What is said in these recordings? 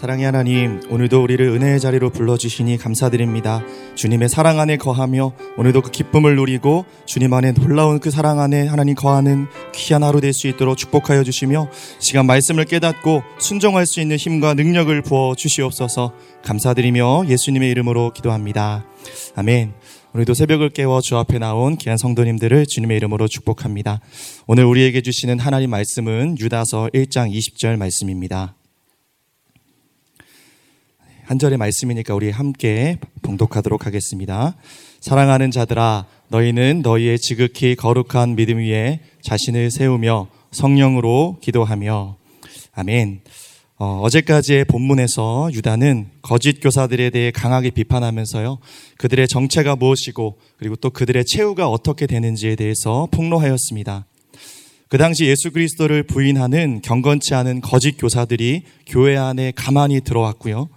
사랑의 하나님, 오늘도 우리를 은혜의 자리로 불러주시니 감사드립니다. 주님의 사랑 안에 거하며 오늘도 그 기쁨을 누리고 주님 안에 놀라운 그 사랑 안에 하나님 거하는 귀한 하루 될 수 있도록 축복하여 주시며 시간 말씀을 깨닫고 순종할 수 있는 힘과 능력을 부어 주시옵소서 감사드리며 예수님의 이름으로 기도합니다. 아멘. 오늘도 새벽을 깨워 주 앞에 나온 귀한 성도님들을 주님의 이름으로 축복합니다. 오늘 우리에게 주시는 하나님 말씀은 유다서 1장 20절 말씀입니다. 한 절의 말씀이니까 우리 함께 봉독하도록 하겠습니다. 사랑하는 자들아, 너희는 너희의 지극히 거룩한 믿음 위에 자신을 세우며 성령으로 기도하며 아멘. 어, 어제까지의 본문에서 유다는 거짓 교사들에 대해 강하게 비판하면서요. 그들의 정체가 무엇이고 그리고 또 그들의 최후가 어떻게 되는지에 대해서 폭로하였습니다. 그 당시 예수 그리스도를 부인하는 경건치 않은 거짓 교사들이 교회 안에 가만히 들어왔고요.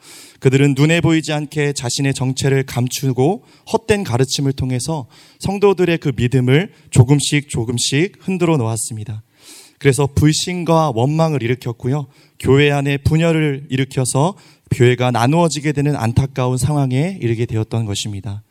그들은 눈에 보이지 않게 자신의 정체를 감추고 헛된 가르침을 통해서 성도들의 그 믿음을 조금씩 조금씩 흔들어 놓았습니다. 그래서 불신과 원망을 일으켰고요. 교회 안에 분열을 일으켜서 교회가 나누어지게 되는 안타까운 상황에 이르게 되었던 것입니다.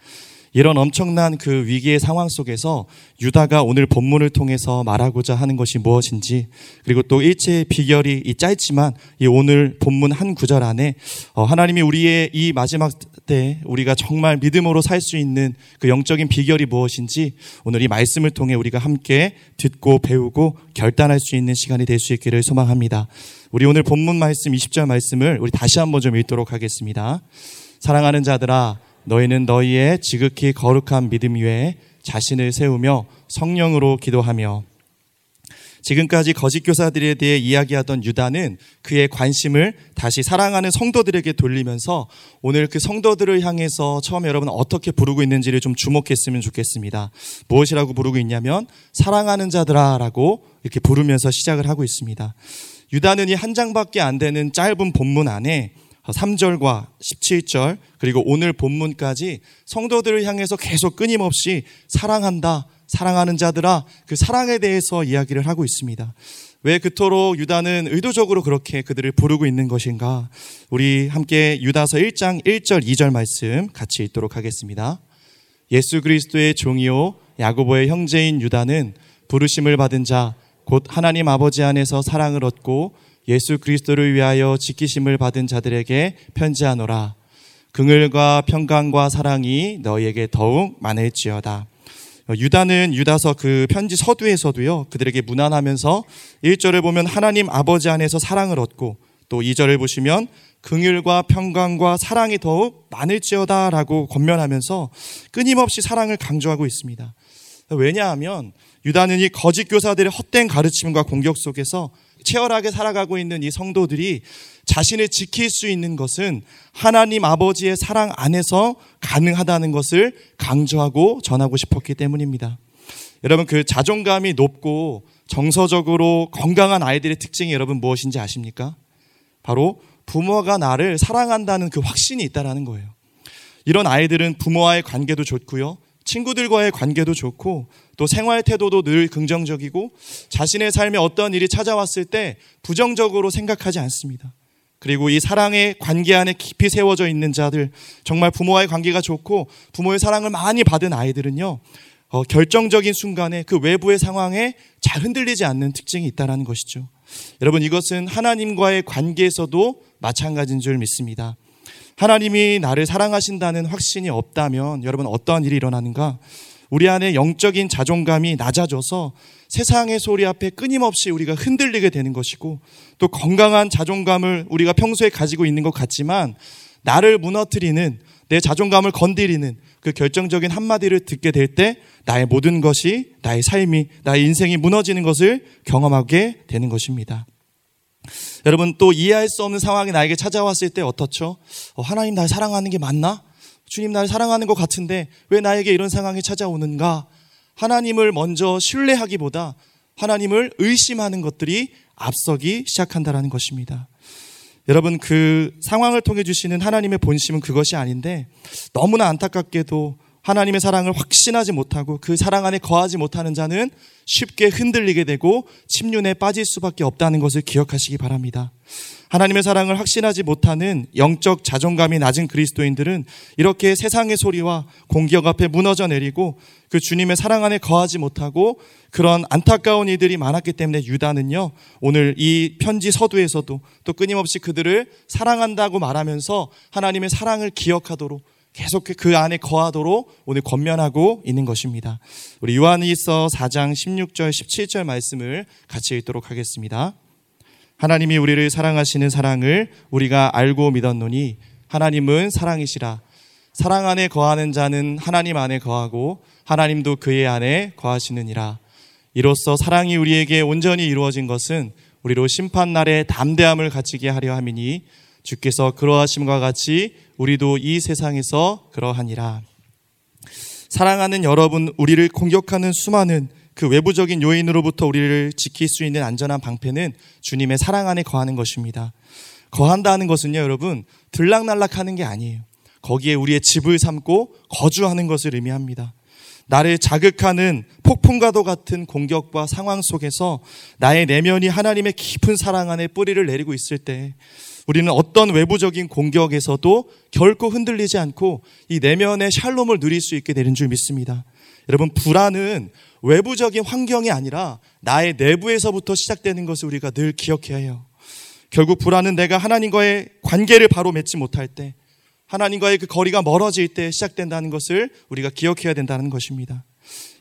이런 엄청난 그 위기의 상황 속에서 유다가 오늘 본문을 통해서 말하고자 하는 것이 무엇인지 그리고 또 일체의 비결이 이 짧지만 이 오늘 본문 한 구절 안에 어, 하나님이 우리의 이 마지막 때 우리가 정말 믿음으로 살 수 있는 그 영적인 비결이 무엇인지 오늘 이 말씀을 통해 우리가 함께 듣고 배우고 결단할 수 있는 시간이 될 수 있기를 소망합니다. 우리 오늘 본문 말씀 20절 말씀을 우리 다시 한번 좀 읽도록 하겠습니다. 사랑하는 자들아 너희는 너희의 지극히 거룩한 믿음 위에 자신을 세우며 성령으로 기도하며 지금까지 거짓 교사들에 대해 이야기하던 유다는 그의 관심을 다시 사랑하는 성도들에게 돌리면서 오늘 그 성도들을 향해서 처음 여러분 어떻게 부르고 있는지를 좀 주목했으면 좋겠습니다. 무엇이라고 부르고 있냐면 사랑하는 자들아라고 이렇게 부르면서 시작을 하고 있습니다. 유다는 이 한 장밖에 안 되는 짧은 본문 안에 3절과 17절 그리고 오늘 본문까지 성도들을 향해서 계속 끊임없이 사랑한다, 사랑하는 자들아 그 사랑에 대해서 이야기를 하고 있습니다. 왜 그토록 유다는 의도적으로 그렇게 그들을 부르고 있는 것인가? 우리 함께 유다서 1장 1절 2절 말씀 같이 읽도록 하겠습니다. 예수 그리스도의 종이요 야고보의 형제인 유다는 부르심을 받은 자 곧 하나님 아버지 안에서 사랑을 얻고 예수 그리스도를 위하여 지키심을 받은 자들에게 편지하노라. 긍을과 평강과 사랑이 너희에게 더욱 많을지어다. 유다는 유다서 그 편지 서두에서도요, 그들에게 무난하면서 1절을 보면 하나님 아버지 안에서 사랑을 얻고 또 2절을 보시면 긍휼과 평강과 사랑이 더욱 많을지어다 라고 권면하면서 끊임없이 사랑을 강조하고 있습니다. 왜냐하면 유다는 이 거짓 교사들의 헛된 가르침과 공격 속에서 치열하게 살아가고 있는 이 성도들이 자신을 지킬 수 있는 것은 하나님 아버지의 사랑 안에서 가능하다는 것을 강조하고 전하고 싶었기 때문입니다. 여러분 그 자존감이 높고 정서적으로 건강한 아이들의 특징이 여러분 무엇인지 아십니까? 바로 부모가 나를 사랑한다는 그 확신이 있다라는 거예요. 이런 아이들은 부모와의 관계도 좋고요. 친구들과의 관계도 좋고 또 생활 태도도 늘 긍정적이고 자신의 삶에 어떤 일이 찾아왔을 때 부정적으로 생각하지 않습니다. 그리고 이 사랑의 관계 안에 깊이 세워져 있는 자들, 정말 부모와의 관계가 좋고 부모의 사랑을 많이 받은 아이들은요, 어, 결정적인 순간에 그 외부의 상황에 잘 흔들리지 않는 특징이 있다는 것이죠. 여러분, 이것은 하나님과의 관계에서도 마찬가지인 줄 믿습니다. 하나님이 나를 사랑하신다는 확신이 없다면 여러분 어떠한 일이 일어나는가? 우리 안에 영적인 자존감이 낮아져서 세상의 소리 앞에 끊임없이 우리가 흔들리게 되는 것이고 또 건강한 자존감을 우리가 평소에 가지고 있는 것 같지만 나를 무너뜨리는 내 자존감을 건드리는 그 결정적인 한마디를 듣게 될 때 나의 모든 것이 나의 삶이 나의 인생이 무너지는 것을 경험하게 되는 것입니다. 여러분 또 이해할 수 없는 상황이 나에게 찾아왔을 때 어떻죠? 어, 하나님 날 사랑하는 게 맞나? 주님 날 사랑하는 것 같은데 왜 나에게 이런 상황이 찾아오는가? 하나님을 먼저 신뢰하기보다 하나님을 의심하는 것들이 앞서기 시작한다라는 것입니다. 여러분 그 상황을 통해 주시는 하나님의 본심은 그것이 아닌데 너무나 안타깝게도 하나님의 사랑을 확신하지 못하고 그 사랑 안에 거하지 못하는 자는 쉽게 흔들리게 되고 침륜에 빠질 수밖에 없다는 것을 기억하시기 바랍니다. 하나님의 사랑을 확신하지 못하는 영적 자존감이 낮은 그리스도인들은 이렇게 세상의 소리와 공기역 앞에 무너져 내리고 그 주님의 사랑 안에 거하지 못하고 그런 안타까운 이들이 많았기 때문에 유다는요, 오늘 이 편지 서두에서도 또 끊임없이 그들을 사랑한다고 말하면서 하나님의 사랑을 기억하도록 계속 그 안에 거하도록 오늘 권면하고 있는 것입니다. 우리 요한일서 4장 16절 17절 말씀을 같이 읽도록 하겠습니다. 하나님이 우리를 사랑하시는 사랑을 우리가 알고 믿었노니 하나님은 사랑이시라. 사랑 안에 거하는 자는 하나님 안에 거하고 하나님도 그의 안에 거하시느니라. 이로써 사랑이 우리에게 온전히 이루어진 것은 우리로 심판 날에 담대함을 갖추게 하려 함이니 주께서 그러하심과 같이 우리도 이 세상에서 그러하니라. 사랑하는 여러분, 우리를 공격하는 수많은 그 외부적인 요인으로부터 우리를 지킬 수 있는 안전한 방패는 주님의 사랑 안에 거하는 것입니다. 거한다는 것은요, 여러분, 들락날락 하는 게 아니에요. 거기에 우리의 집을 삼고 거주하는 것을 의미합니다. 나를 자극하는 폭풍과도 같은 공격과 상황 속에서 나의 내면이 하나님의 깊은 사랑 안에 뿌리를 내리고 있을 때 우리는 어떤 외부적인 공격에서도 결코 흔들리지 않고 이 내면의 샬롬을 누릴 수 있게 되는 줄 믿습니다. 여러분, 불안은 외부적인 환경이 아니라 나의 내부에서부터 시작되는 것을 우리가 늘 기억해야 해요. 결국 불안은 내가 하나님과의 관계를 바로 맺지 못할 때, 하나님과의 그 거리가 멀어질 때 시작된다는 것을 우리가 기억해야 된다는 것입니다.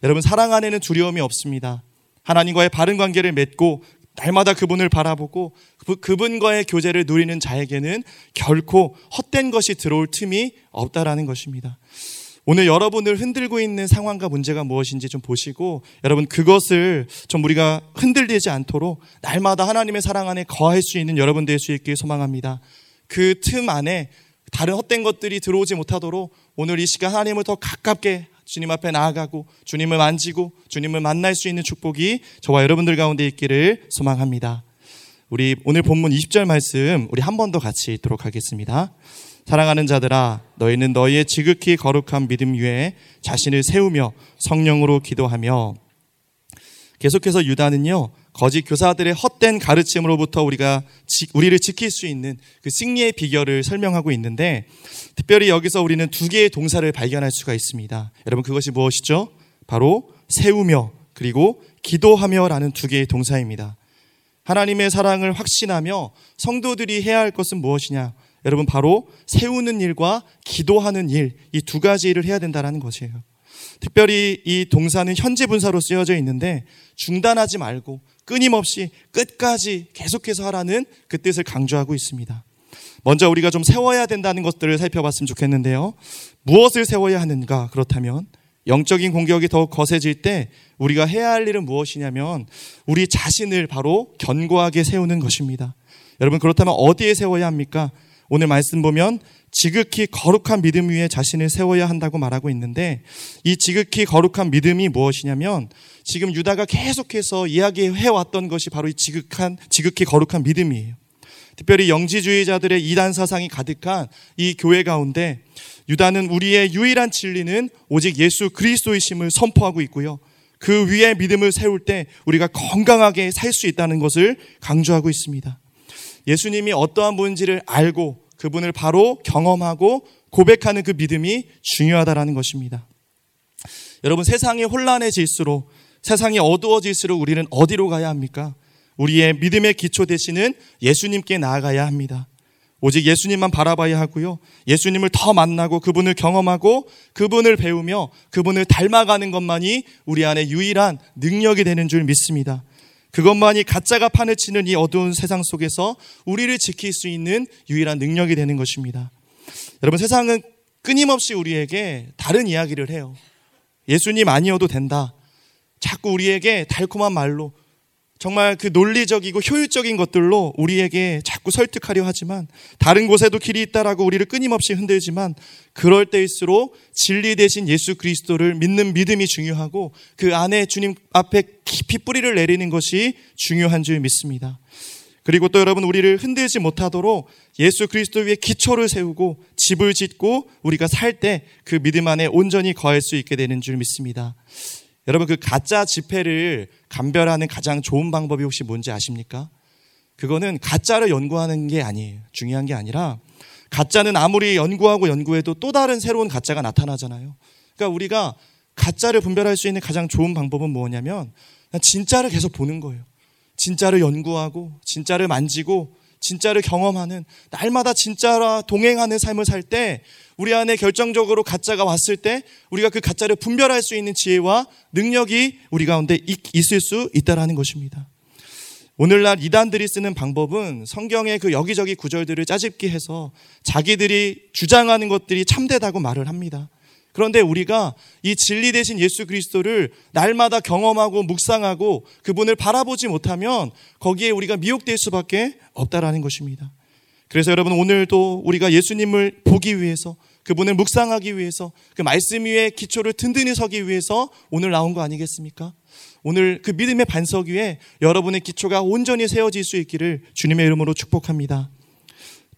여러분, 사랑 안에는 두려움이 없습니다. 하나님과의 바른 관계를 맺고 날마다 그분을 바라보고 그분과의 교제를 누리는 자에게는 결코 헛된 것이 들어올 틈이 없다라는 것입니다. 오늘 여러분을 흔들고 있는 상황과 문제가 무엇인지 좀 보시고 여러분 그것을 좀 우리가 흔들리지 않도록 날마다 하나님의 사랑 안에 거할 수 있는 여러분 될 수 있길 소망합니다. 그 틈 안에 다른 헛된 것들이 들어오지 못하도록 오늘 이 시간 하나님을 더 가깝게 주님 앞에 나아가고 주님을 만지고 주님을 만날 수 있는 축복이 저와 여러분들 가운데 있기를 소망합니다. 우리 오늘 본문 20절 말씀 우리 한 번 더 같이 읽도록 하겠습니다. 사랑하는 자들아 너희는 너희의 지극히 거룩한 믿음 위에 자신을 세우며 성령으로 기도하며 계속해서 유다는요 거짓 교사들의 헛된 가르침으로부터 우리가 지, 우리를 지킬 수 있는 그 승리의 비결을 설명하고 있는데 특별히 여기서 우리는 두 개의 동사를 발견할 수가 있습니다. 여러분 그것이 무엇이죠? 바로 세우며 그리고 기도하며라는 두 개의 동사입니다. 하나님의 사랑을 확신하며 성도들이 해야 할 것은 무엇이냐? 여러분 바로 세우는 일과 기도하는 일 이 두 가지 일을 해야 된다는 것이에요. 특별히 이 동사는 현재 분사로 쓰여져 있는데 중단하지 말고 끊임없이 끝까지 계속해서 하라는 그 뜻을 강조하고 있습니다. 먼저 우리가 좀 세워야 된다는 것들을 살펴봤으면 좋겠는데요. 무엇을 세워야 하는가? 그렇다면 영적인 공격이 더욱 거세질 때 우리가 해야 할 일은 무엇이냐면 우리 자신을 바로 견고하게 세우는 것입니다. 여러분 그렇다면 어디에 세워야 합니까? 오늘 말씀 보면 지극히 거룩한 믿음 위에 자신을 세워야 한다고 말하고 있는데 이 지극히 거룩한 믿음이 무엇이냐면 지금 유다가 계속해서 이야기해 왔던 것이 바로 이 지극한 지극히 거룩한 믿음이에요. 특별히 영지주의자들의 이단 사상이 가득한 이 교회 가운데 유다는 우리의 유일한 진리는 오직 예수 그리스도이심을 선포하고 있고요. 그 위에 믿음을 세울 때 우리가 건강하게 살 수 있다는 것을 강조하고 있습니다. 예수님이 어떠한 분인지를 알고 그분을 바로 경험하고 고백하는 그 믿음이 중요하다라는 것입니다. 여러분 세상이 혼란해질수록 세상이 어두워질수록 우리는 어디로 가야 합니까? 우리의 믿음의 기초 되시는 예수님께 나아가야 합니다. 오직 예수님만 바라봐야 하고요. 예수님을 더 만나고 그분을 경험하고 그분을 배우며 그분을 닮아가는 것만이 우리 안에 유일한 능력이 되는 줄 믿습니다. 그것만이 가짜가 판을 치는 이 어두운 세상 속에서 우리를 지킬 수 있는 유일한 능력이 되는 것입니다. 여러분, 세상은 끊임없이 우리에게 다른 이야기를 해요. 예수님 아니어도 된다. 자꾸 우리에게 달콤한 말로 정말 그 논리적이고 효율적인 것들로 우리에게 자꾸 설득하려 하지만 다른 곳에도 길이 있다라고 우리를 끊임없이 흔들지만 그럴 때일수록 진리 대신 예수 그리스도를 믿는 믿음이 중요하고 그 안에 주님 앞에 깊이 뿌리를 내리는 것이 중요한 줄 믿습니다. 그리고 또 여러분 우리를 흔들지 못하도록 예수 그리스도 위에 기초를 세우고 집을 짓고 우리가 살 때 그 믿음 안에 온전히 거할 수 있게 되는 줄 믿습니다. 여러분 그 가짜 지폐를 감별하는 가장 좋은 방법이 혹시 뭔지 아십니까? 그거는 가짜를 연구하는 게 아니에요. 중요한 게 아니라 가짜는 아무리 연구하고 연구해도 또 다른 새로운 가짜가 나타나잖아요. 그러니까 우리가 가짜를 분별할 수 있는 가장 좋은 방법은 뭐냐면 진짜를 계속 보는 거예요. 진짜를 연구하고 진짜를 만지고 진짜를 경험하는 날마다 진짜와 동행하는 삶을 살 때 우리 안에 결정적으로 가짜가 왔을 때 우리가 그 가짜를 분별할 수 있는 지혜와 능력이 우리 가운데 있을 수 있다라는 것입니다. 오늘날 이단들이 쓰는 방법은 성경의 그 여기저기 구절들을 짜집기 해서 자기들이 주장하는 것들이 참되다고 말을 합니다. 그런데 우리가 이 진리 대신 예수 그리스도를 날마다 경험하고 묵상하고 그분을 바라보지 못하면 거기에 우리가 미혹될 수밖에 없다라는 것입니다. 그래서 여러분 오늘도 우리가 예수님을 보기 위해서 그분을 묵상하기 위해서 그 말씀 위에 기초를 든든히 서기 위해서 오늘 나온 거 아니겠습니까? 오늘 그 믿음의 반석 위에 여러분의 기초가 온전히 세워질 수 있기를 주님의 이름으로 축복합니다.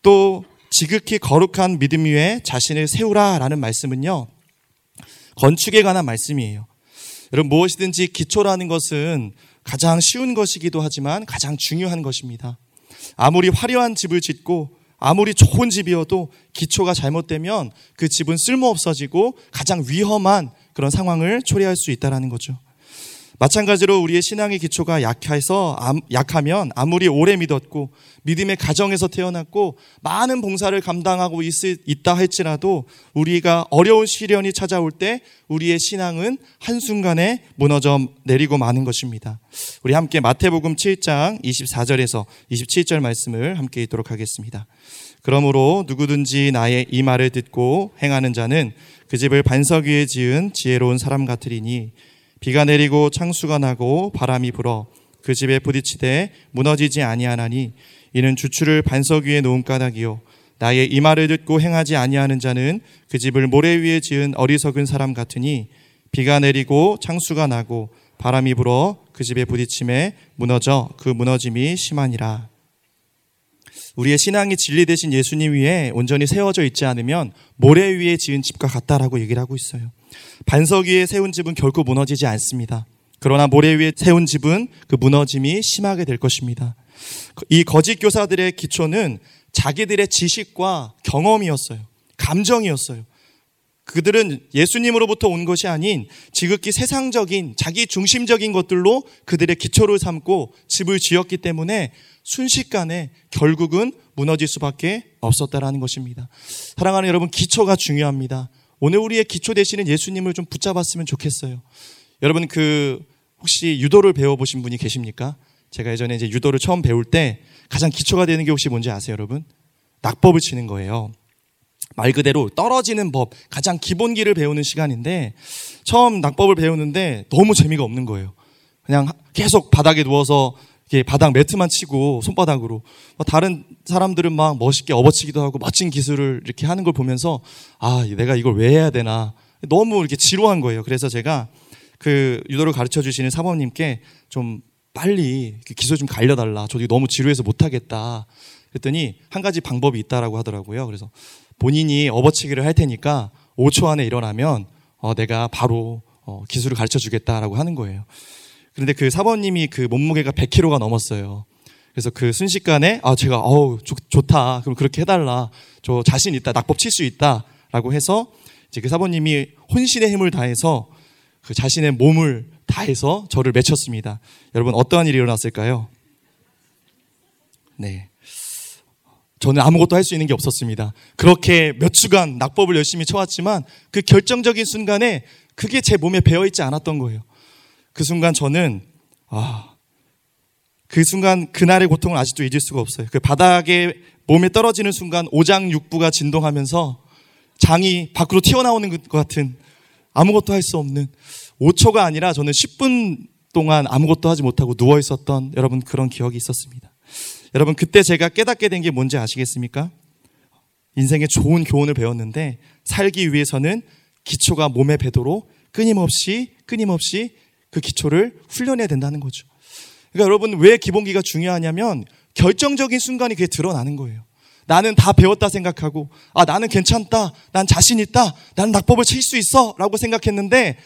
또 지극히 거룩한 믿음 위에 자신을 세우라라는 말씀은요. 건축에 관한 말씀이에요. 여러분 무엇이든지 기초라는 것은 가장 쉬운 것이기도 하지만 가장 중요한 것입니다. 아무리 화려한 집을 짓고 아무리 좋은 집이어도 기초가 잘못되면 그 집은 쓸모없어지고 가장 위험한 그런 상황을 초래할 수 있다는 거죠. 마찬가지로 우리의 신앙의 기초가 약해서 약하면 아무리 오래 믿었고 믿음의 가정에서 태어났고 많은 봉사를 감당하고 있, 있다 할지라도 우리가 어려운 시련이 찾아올 때 우리의 신앙은 한순간에 무너져 내리고 마는 것입니다. 우리 함께 마태복음 7장 24절에서 27절 말씀을 함께 읽도록 하겠습니다. 그러므로 누구든지 나의 이 말을 듣고 행하는 자는 그 집을 반석 위에 지은 지혜로운 사람 같으리니 비가 내리고 창수가 나고 바람이 불어 그 집에 부딪히되 무너지지 아니하나니 이는 주추를 반석 위에 놓은 까닭이요 나의 이 말을 듣고 행하지 아니하는 자는 그 집을 모래 위에 지은 어리석은 사람 같으니 비가 내리고 창수가 나고 바람이 불어 그 집에 부딪힘에 무너져 그 무너짐이 심하니라. 우리의 신앙이 진리 되신 예수님 위에 온전히 세워져 있지 않으면 모래 위에 지은 집과 같다라고 얘기를 하고 있어요. 반석 위에 세운 집은 결코 무너지지 않습니다. 그러나 모래 위에 세운 집은 그 무너짐이 심하게 될 것입니다. 이 거짓 교사들의 기초는 자기들의 지식과 경험이었어요. 감정이었어요. 그들은 예수님으로부터 온 것이 아닌 지극히 세상적인 자기 중심적인 것들로 그들의 기초를 삼고 집을 지었기 때문에 순식간에 결국은 무너질 수밖에 없었다라는 것입니다. 사랑하는 여러분, 기초가 중요합니다. 오늘 우리의 기초 되시는 예수님을 좀 붙잡았으면 좋겠어요. 여러분 그 혹시 유도를 배워보신 분이 계십니까? 제가 예전에 이제 유도를 처음 배울 때 가장 기초가 되는 게 혹시 뭔지 아세요, 여러분? 낙법을 치는 거예요. 말 그대로 떨어지는 법, 가장 기본기를 배우는 시간인데 처음 낙법을 배우는데 너무 재미가 없는 거예요. 그냥 계속 바닥에 누워서 바닥 매트만 치고 손바닥으로 뭐 다른 사람들은 막 멋있게 업어치기도 하고 멋진 기술을 이렇게 하는 걸 보면서 아 내가 이걸 왜 해야 되나 너무 이렇게 지루한 거예요. 그래서 제가 그 유도를 가르쳐 주시는 사모님께 좀 빨리 기술 좀 갈려달라. 저도 너무 지루해서 못하겠다. 그랬더니 한 가지 방법이 있다라고 하더라고요. 그래서 본인이 업어치기를 할 테니까 5초 안에 일어나면 어, 내가 바로 어, 기술을 가르쳐 주겠다라고 하는 거예요. 그런데 그 사모님이 그 몸무게가 100kg가 넘었어요. 그래서 그 순식간에 아 제가 어우 좋, 좋다. 그럼 그렇게 해달라. 저 자신 있다. 낙법 칠 수 있다라고 해서 이제 그 사모님이 혼신의 힘을 다해서 그 자신의 몸을 다해서 저를 맺혔습니다. 여러분 어떠한 일이 일어났을까요? 네. 저는 아무것도 할 수 있는 게 없었습니다. 그렇게 몇 주간 낙법을 열심히 쳐왔지만 그 결정적인 순간에 그게 제 몸에 배어있지 않았던 거예요. 그 순간 저는 아, 그 순간 그날의 고통을 아직도 잊을 수가 없어요. 그 바닥에 몸에 떨어지는 순간 오장육부가 진동하면서 장이 밖으로 튀어나오는 것 같은 아무것도 할 수 없는 5초가 아니라 저는 10분 동안 아무것도 하지 못하고 누워 있었던 여러분 그런 기억이 있었습니다. 여러분 그때 제가 깨닫게 된 게 뭔지 아시겠습니까? 인생의 좋은 교훈을 배웠는데 살기 위해서는 기초가 몸에 배도록 끊임없이 끊임없이 그 기초를 훈련해야 된다는 거죠. 그러니까 여러분 왜 기본기가 중요하냐면 결정적인 순간이 그게 드러나는 거예요. 나는 다 배웠다 생각하고, 아, 나는 괜찮다. 난 자신 있다. 나는 낙법을 칠 수 있어. 라고 생각했는데,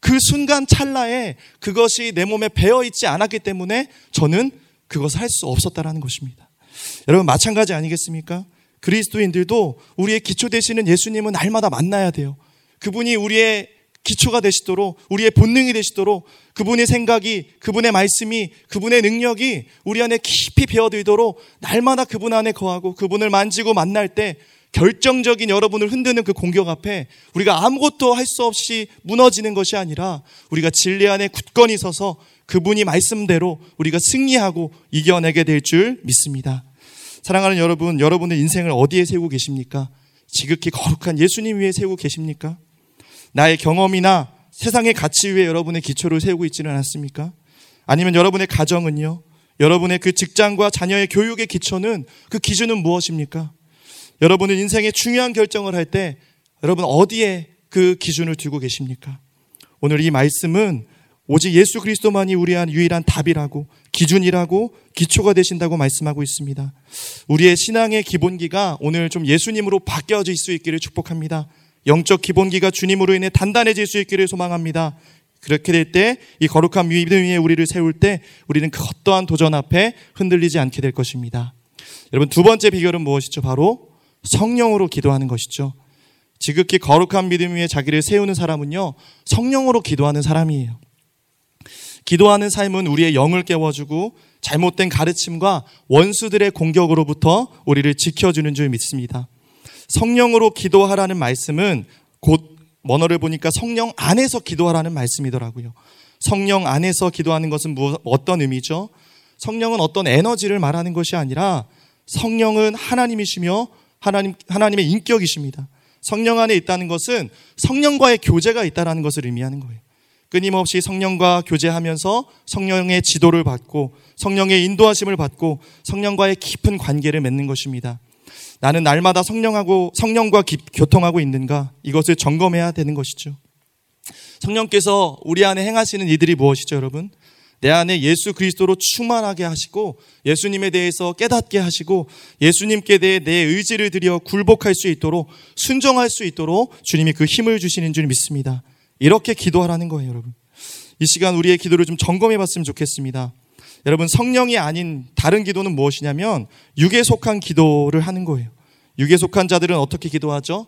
그 순간 찰나에 그것이 내 몸에 배어 있지 않았기 때문에 저는 그것을 할 수 없었다라는 것입니다. 여러분, 마찬가지 아니겠습니까? 그리스도인들도 우리의 기초 되시는 예수님은 날마다 만나야 돼요. 그분이 우리의 기초가 되시도록 우리의 본능이 되시도록 그분의 생각이 그분의 말씀이 그분의 능력이 우리 안에 깊이 배어들도록 날마다 그분 안에 거하고 그분을 만지고 만날 때 결정적인 여러분을 흔드는 그 공격 앞에 우리가 아무것도 할 수 없이 무너지는 것이 아니라 우리가 진리 안에 굳건히 서서 그분이 말씀대로 우리가 승리하고 이겨내게 될 줄 믿습니다. 사랑하는 여러분, 여러분의 인생을 어디에 세우고 계십니까? 지극히 거룩한 예수님 위에 세우고 계십니까? 나의 경험이나 세상의 가치 위에 여러분의 기초를 세우고 있지는 않습니까? 아니면 여러분의 가정은요? 여러분의 그 직장과 자녀의 교육의 기초는 그 기준은 무엇입니까? 여러분은 인생의 중요한 결정을 할 때 여러분 어디에 그 기준을 두고 계십니까? 오늘 이 말씀은 오직 예수 그리스도만이 우리한 유일한 답이라고 기준이라고 기초가 되신다고 말씀하고 있습니다. 우리의 신앙의 기본기가 오늘 좀 예수님으로 바뀌어질 수 있기를 축복합니다. 영적 기본기가 주님으로 인해 단단해질 수 있기를 소망합니다. 그렇게 될 때 이 거룩한 믿음 위에 우리를 세울 때 우리는 그 어떠한 도전 앞에 흔들리지 않게 될 것입니다. 여러분 두 번째 비결은 무엇이죠? 바로 성령으로 기도하는 것이죠. 지극히 거룩한 믿음 위에 자기를 세우는 사람은요, 성령으로 기도하는 사람이에요. 기도하는 삶은 우리의 영을 깨워주고 잘못된 가르침과 원수들의 공격으로부터 우리를 지켜주는 줄 믿습니다. 성령으로 기도하라는 말씀은 곧 원어를 보니까 성령 안에서 기도하라는 말씀이더라고요. 성령 안에서 기도하는 것은 무, 어떤 의미죠? 성령은 어떤 에너지를 말하는 것이 아니라 성령은 하나님이시며 하나님, 하나님의 인격이십니다. 성령 안에 있다는 것은 성령과의 교제가 있다는 것을 의미하는 거예요. 끊임없이 성령과 교제하면서 성령의 지도를 받고 성령의 인도하심을 받고 성령과의 깊은 관계를 맺는 것입니다. 나는 날마다 성령하고 성령과 기, 교통하고 있는가 이것을 점검해야 되는 것이죠. 성령께서 우리 안에 행하시는 이들이 무엇이죠, 여러분? 내 안에 예수 그리스도로 충만하게 하시고 예수님에 대해서 깨닫게 하시고 예수님께 대해 내 의지를 들여 굴복할 수 있도록 순종할 수 있도록 주님이 그 힘을 주시는 줄 믿습니다. 이렇게 기도하라는 거예요, 여러분. 이 시간 우리의 기도를 좀 점검해 봤으면 좋겠습니다. 여러분, 성령이 아닌 다른 기도는 무엇이냐면 육에 속한 기도를 하는 거예요. 육에 속한 자들은 어떻게 기도하죠?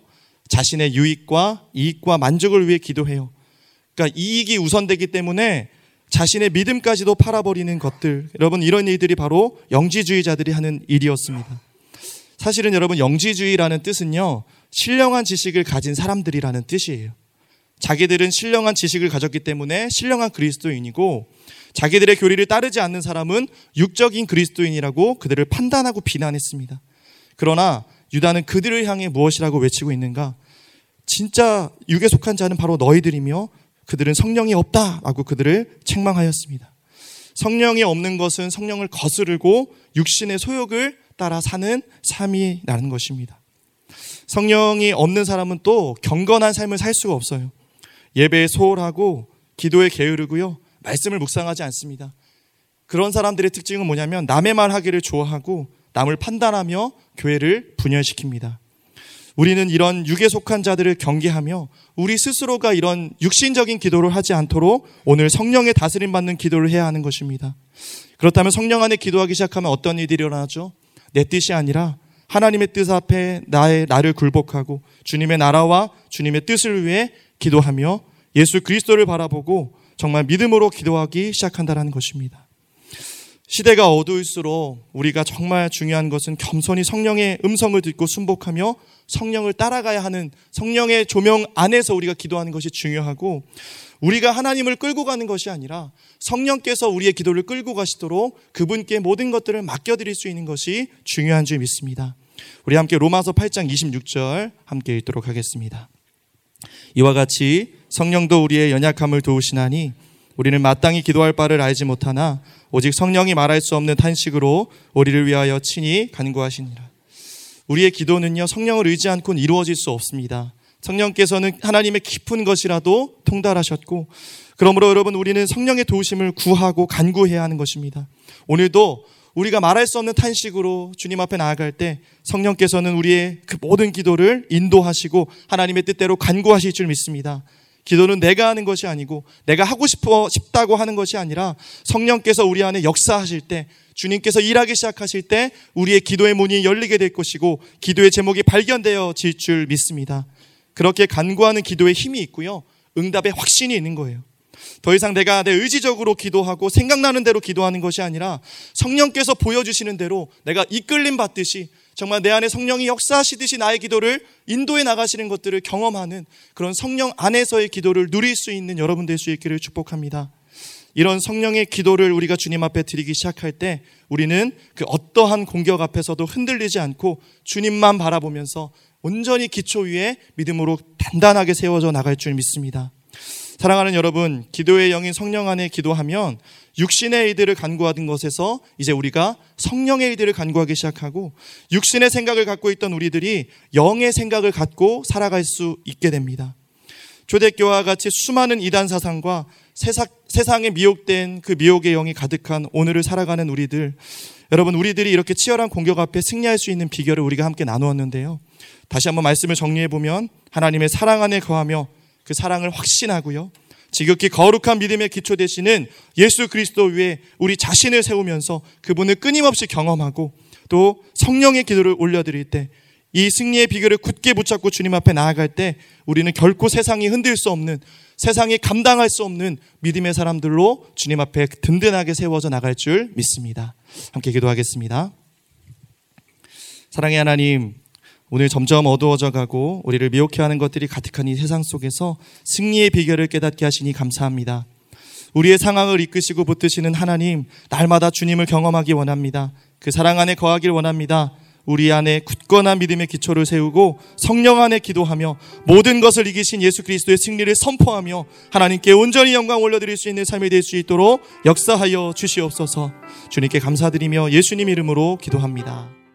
자신의 유익과 이익과 만족을 위해 기도해요. 그러니까 이익이 우선되기 때문에 자신의 믿음까지도 팔아버리는 것들. 여러분, 이런 일들이 바로 영지주의자들이 하는 일이었습니다. 사실은 여러분, 영지주의라는 뜻은요, 신령한 지식을 가진 사람들이라는 뜻이에요. 자기들은 신령한 지식을 가졌기 때문에 신령한 그리스도인이고 자기들의 교리를 따르지 않는 사람은 육적인 그리스도인이라고 그들을 판단하고 비난했습니다. 그러나 유다는 그들을 향해 무엇이라고 외치고 있는가? 진짜 육에 속한 자는 바로 너희들이며 그들은 성령이 없다라고 그들을 책망하였습니다. 성령이 없는 것은 성령을 거스르고 육신의 소욕을 따라 사는 삶이라는 것입니다. 성령이 없는 사람은 또 경건한 삶을 살 수가 없어요. 예배에 소홀하고 기도에 게으르고요. 말씀을 묵상하지 않습니다. 그런 사람들의 특징은 뭐냐면 남의 말 하기를 좋아하고 남을 판단하며 교회를 분열시킵니다. 우리는 이런 육에 속한 자들을 경계하며 우리 스스로가 이런 육신적인 기도를 하지 않도록 오늘 성령의 다스림 받는 기도를 해야 하는 것입니다. 그렇다면 성령 안에 기도하기 시작하면 어떤 일들이 일어나죠? 내 뜻이 아니라 하나님의 뜻 앞에 나의 나를 굴복하고 주님의 나라와 주님의 뜻을 위해 기도하며 예수 그리스도를 바라보고 정말 믿음으로 기도하기 시작한다는 것입니다. 시대가 어두울수록 우리가 정말 중요한 것은 겸손히 성령의 음성을 듣고 순복하며 성령을 따라가야 하는 성령의 조명 안에서 우리가 기도하는 것이 중요하고 우리가 하나님을 끌고 가는 것이 아니라 성령께서 우리의 기도를 끌고 가시도록 그분께 모든 것들을 맡겨드릴 수 있는 것이 중요한 줄 믿습니다. 우리 함께 로마서 8장 26절 함께 읽도록 하겠습니다. 이와 같이 성령도 우리의 연약함을 도우시나니 우리는 마땅히 기도할 바를 알지 못하나 오직 성령이 말할 수 없는 탄식으로 우리를 위하여 친히 간구하시니라. 우리의 기도는요, 성령을 의지 않고는 이루어질 수 없습니다. 성령께서는 하나님의 깊은 것이라도 통달하셨고, 그러므로 여러분, 우리는 성령의 도우심을 구하고 간구해야 하는 것입니다. 오늘도 우리가 말할 수 없는 탄식으로 주님 앞에 나아갈 때 성령께서는 우리의 그 모든 기도를 인도하시고 하나님의 뜻대로 간구하실 줄 믿습니다. 기도는 내가 하는 것이 아니고 내가 하고 싶어 싶다고 하는 것이 아니라 성령께서 우리 안에 역사하실 때 주님께서 일하기 시작하실 때 우리의 기도의 문이 열리게 될 것이고 기도의 제목이 발견되어질 줄 믿습니다. 그렇게 간구하는 기도에 힘이 있고요. 응답에 확신이 있는 거예요. 더 이상 내가 내 의지적으로 기도하고 생각나는 대로 기도하는 것이 아니라 성령께서 보여주시는 대로 내가 이끌림 받듯이 정말 내 안에 성령이 역사하시듯이 나의 기도를 인도해 나가시는 것들을 경험하는 그런 성령 안에서의 기도를 누릴 수 있는 여러분 될 수 있기를 축복합니다. 이런 성령의 기도를 우리가 주님 앞에 드리기 시작할 때 우리는 그 어떠한 공격 앞에서도 흔들리지 않고 주님만 바라보면서 온전히 기초 위에 믿음으로 단단하게 세워져 나갈 줄 믿습니다. 사랑하는 여러분, 기도의 영인 성령 안에 기도하면 육신의 일들을 간구하던 것에서 이제 우리가 성령의 일들을 간구하기 시작하고 육신의 생각을 갖고 있던 우리들이 영의 생각을 갖고 살아갈 수 있게 됩니다. 초대교와 같이 수많은 이단 사상과 세상, 세상 에 미혹된 그 미혹의 영이 가득한 오늘을 살아가는 우리들, 여러분, 우리들이 이렇게 치열한 공격 앞에 승리할 수 있는 비결을 우리가 함께 나누었는데요. 다시 한번 말씀을 정리해 보면 하나님의 사랑 안에 거하며 그 사랑을 확신하고요. 지극히 거룩한 믿음의 기초 되시는 예수 그리스도 위에 우리 자신을 세우면서 그분을 끊임없이 경험하고 또 성령의 기도를 올려드릴 때 이 승리의 비결을 굳게 붙잡고 주님 앞에 나아갈 때 우리는 결코 세상이 흔들 수 없는 세상이 감당할 수 없는 믿음의 사람들로 주님 앞에 든든하게 세워져 나갈 줄 믿습니다. 함께 기도하겠습니다. 사랑의 하나님, 오늘 점점 어두워져 가고 우리를 미혹해 하는 것들이 가득한 이 세상 속에서 승리의 비결을 깨닫게 하시니 감사합니다. 우리의 상황을 이끄시고 붙드시는 하나님, 날마다 주님을 경험하기 원합니다. 그 사랑 안에 거하길 원합니다. 우리 안에 굳건한 믿음의 기초를 세우고 성령 안에 기도하며 모든 것을 이기신 예수 그리스도의 승리를 선포하며 하나님께 온전히 영광 올려드릴 수 있는 삶이 될 수 있도록 역사하여 주시옵소서 주님께 감사드리며 예수님 이름으로 기도합니다.